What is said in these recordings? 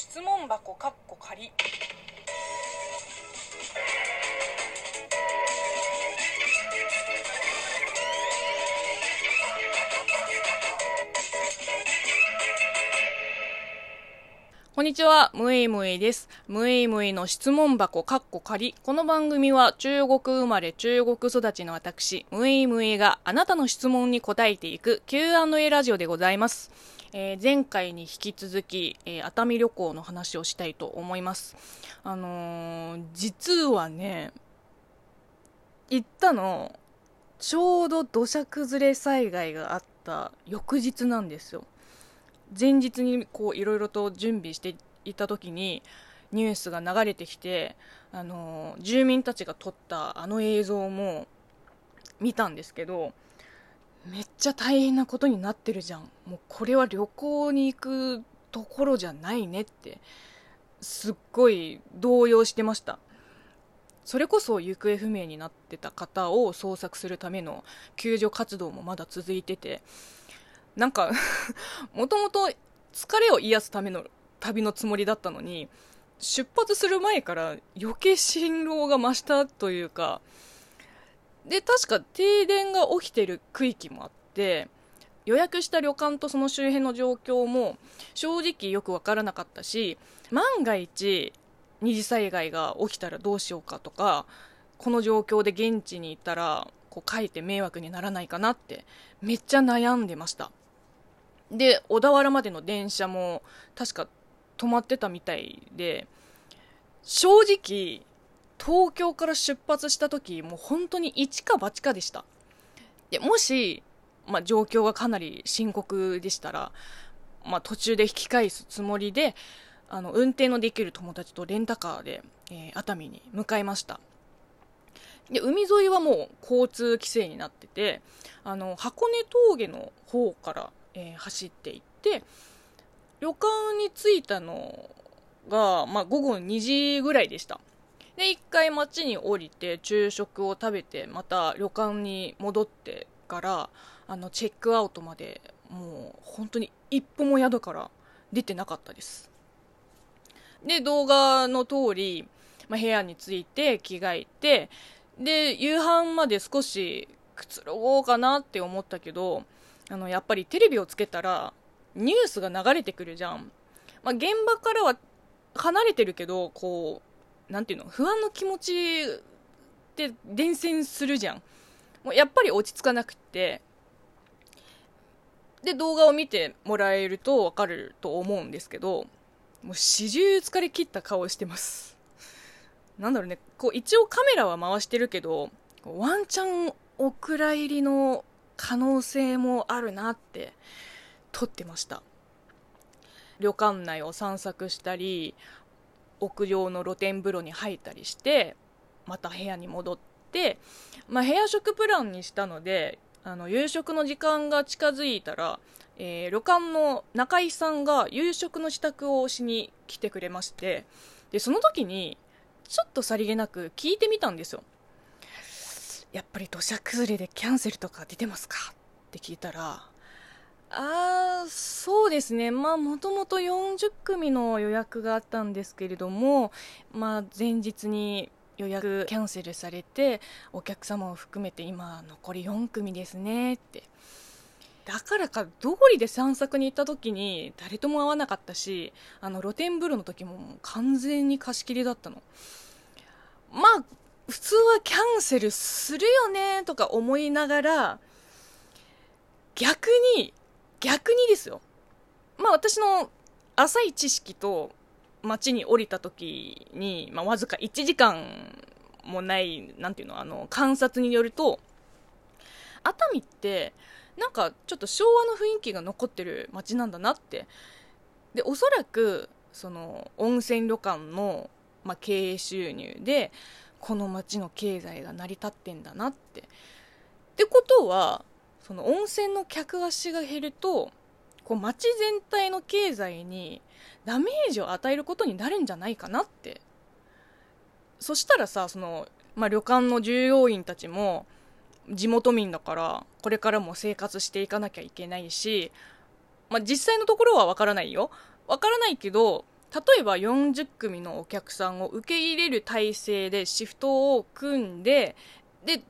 質問箱かっこ仮。こんにちは、むいむいです。むいむいの質問箱かっこ仮。この番組は中国生まれ中国育ちの私、むいむいがあなたの質問に答えていく Q&A ラジオでございます。えー、前回に引き続き、えー、熱海旅行の話をしたいと思います。あのー、実はね、行ったの、ちょうど土砂崩れ災害があった翌日なんですよ。前日にこういろいろと準備していた時にニュースが流れてきて、あの住民たちが撮ったあの映像も見たんですけどめっちゃ大変なことになってるじゃん。もうこれは旅行に行くところじゃないねってすっごい動揺してました。それこそ行方不明になってた方を捜索するための救助活動もまだ続いててなんか もともと疲れを癒すための旅のつもりだったのに出発する前から余計辛労が増したというかで確か停電が起きてる区域もあって予約した旅館とその周辺の状況も正直よく分からなかったし万が一二次災害が起きたらどうしようかとかこの状況で現地に行ったらこう書いて迷惑にならないかなってめっちゃ悩んでました。で小田原までの電車も確か止まってたみたいで正直東京から出発した時もう本当に一か八かでした。でもし、まあ、状況がかなり深刻でしたら、まあ、途中で引き返すつもりであの運転のできる友達とレンタカーで、えー、熱海に向かいました。で海沿いはもう交通規制になっててあの箱根峠の方からえー、走っていって旅館に着いたのが、まあ、午後2時ぐらいでした。で一回街に降りて昼食を食べてまた旅館に戻ってからあのチェックアウトまでもう本当に一歩も宿から出てなかったです。で動画の通り、まあ、部屋に着いて着替えてで夕飯まで少しくつろごうかなって思ったけどあの、やっぱりテレビをつけたら、ニュースが流れてくるじゃん。まあ、現場からは離れてるけど、こう、なんていうの、不安の気持ちって伝染するじゃん。もうやっぱり落ち着かなくって、で、動画を見てもらえるとわかると思うんですけど、もう始終疲れ切った顔してます。なんだろうね、こう一応カメラは回してるけど、ワンチャンお蔵入りの可能性もあるなって撮ってました。旅館内を散策したり屋上の露天風呂に入ったりしてまた部屋に戻って、まあ、部屋食プランにしたのであの夕食の時間が近づいたら、えー、旅館の中井さんが夕食の支度をしに来てくれましてでその時にちょっとさりげなく聞いてみたんですよ。やっぱり土砂崩れでキャンセルとか出てますか？って聞いたら、あー、そうですね。まあ、もともと40組の予約があったんですけれども、まあ、前日に予約キャンセルされて、お客様を含めて今、残り4組ですねって。だからか、通りで散策に行った時に誰とも会わなかったし、あの、露天風呂の時も完全に貸し切りだったの。まあ、普通はキャンセルするよねとか思いながら、逆に、逆にですよ。まあ私の浅い知識と街に降りた時に、まあわずか1時間もない、なんていうの、あの、観察によると、熱海って、なんかちょっと昭和の雰囲気が残ってる街なんだなって。で、おそらく、その、温泉旅館の、まあ、経営収入で、この町の経済が成り立ってんだなって。ってことはその温泉の客足が減るとこう町全体の経済にダメージを与えることになるんじゃないかなってそしたらさその、まあ、旅館の従業員たちも地元民だからこれからも生活していかなきゃいけないし、まあ、実際のところはわからないよわからないけど例えば40組のお客さんを受け入れる体制でシフトを組んでで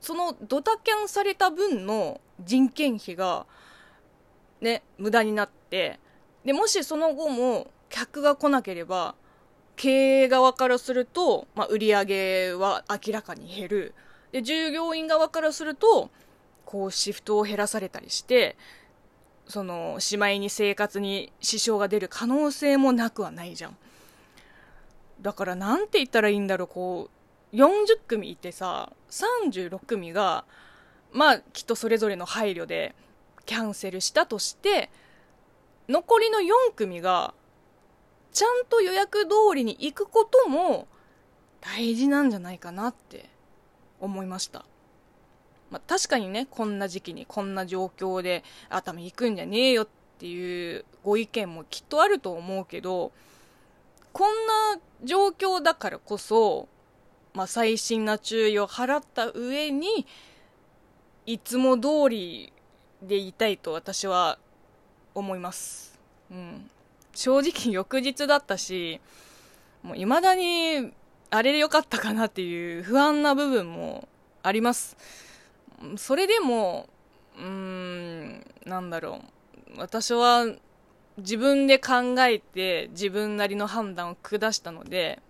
そのドタキャンされた分の人件費がね無駄になってでもしその後も客が来なければ経営側からすると、まあ、売り上げは明らかに減る。で従業員側からするとこうシフトを減らされたりしてそのしまいに生活に支障が出る可能性もなくはないじゃんだからなんて言ったらいいんだろうこう40組いてさ36組がまあきっとそれぞれの配慮でキャンセルしたとして残りの4組がちゃんと予約通りに行くことも大事なんじゃないかなって思いました。まあ、確かにね、こんな時期にこんな状況で熱海行くんじゃねえよっていうご意見もきっとあると思うけど、こんな状況だからこそ、まあ、細心な注意を払った上に、いつも通りでいたいと私は思います。うん。正直翌日だったし、もう未だにあれでよかったかなっていう不安な部分もあります。それでも、うん、なんだろう。私は自分で考えて自分なりの判断を下したので、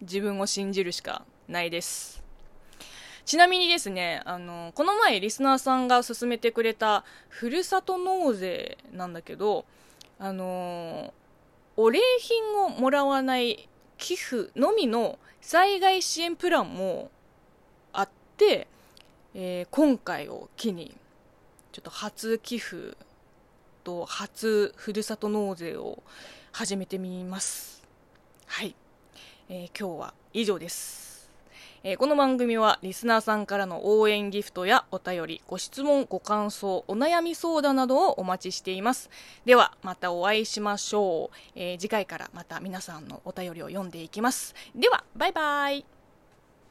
自分を信じるしかないです。ちなみにですね、あの、この前リスナーさんが勧めてくれたふるさと納税なんだけど、あのお礼品をもらわない寄付のみの災害支援プランもあって、えー、今回を機にちょっと初寄付と初ふるさと納税を始めてみますはい、えー、今日は以上ですえー、この番組はリスナーさんからの応援ギフトやお便り、ご質問、ご感想、お悩み相談などをお待ちしています。では、またお会いしましょう。えー、次回からまた皆さんのお便りを読んでいきます。では、バイバイ。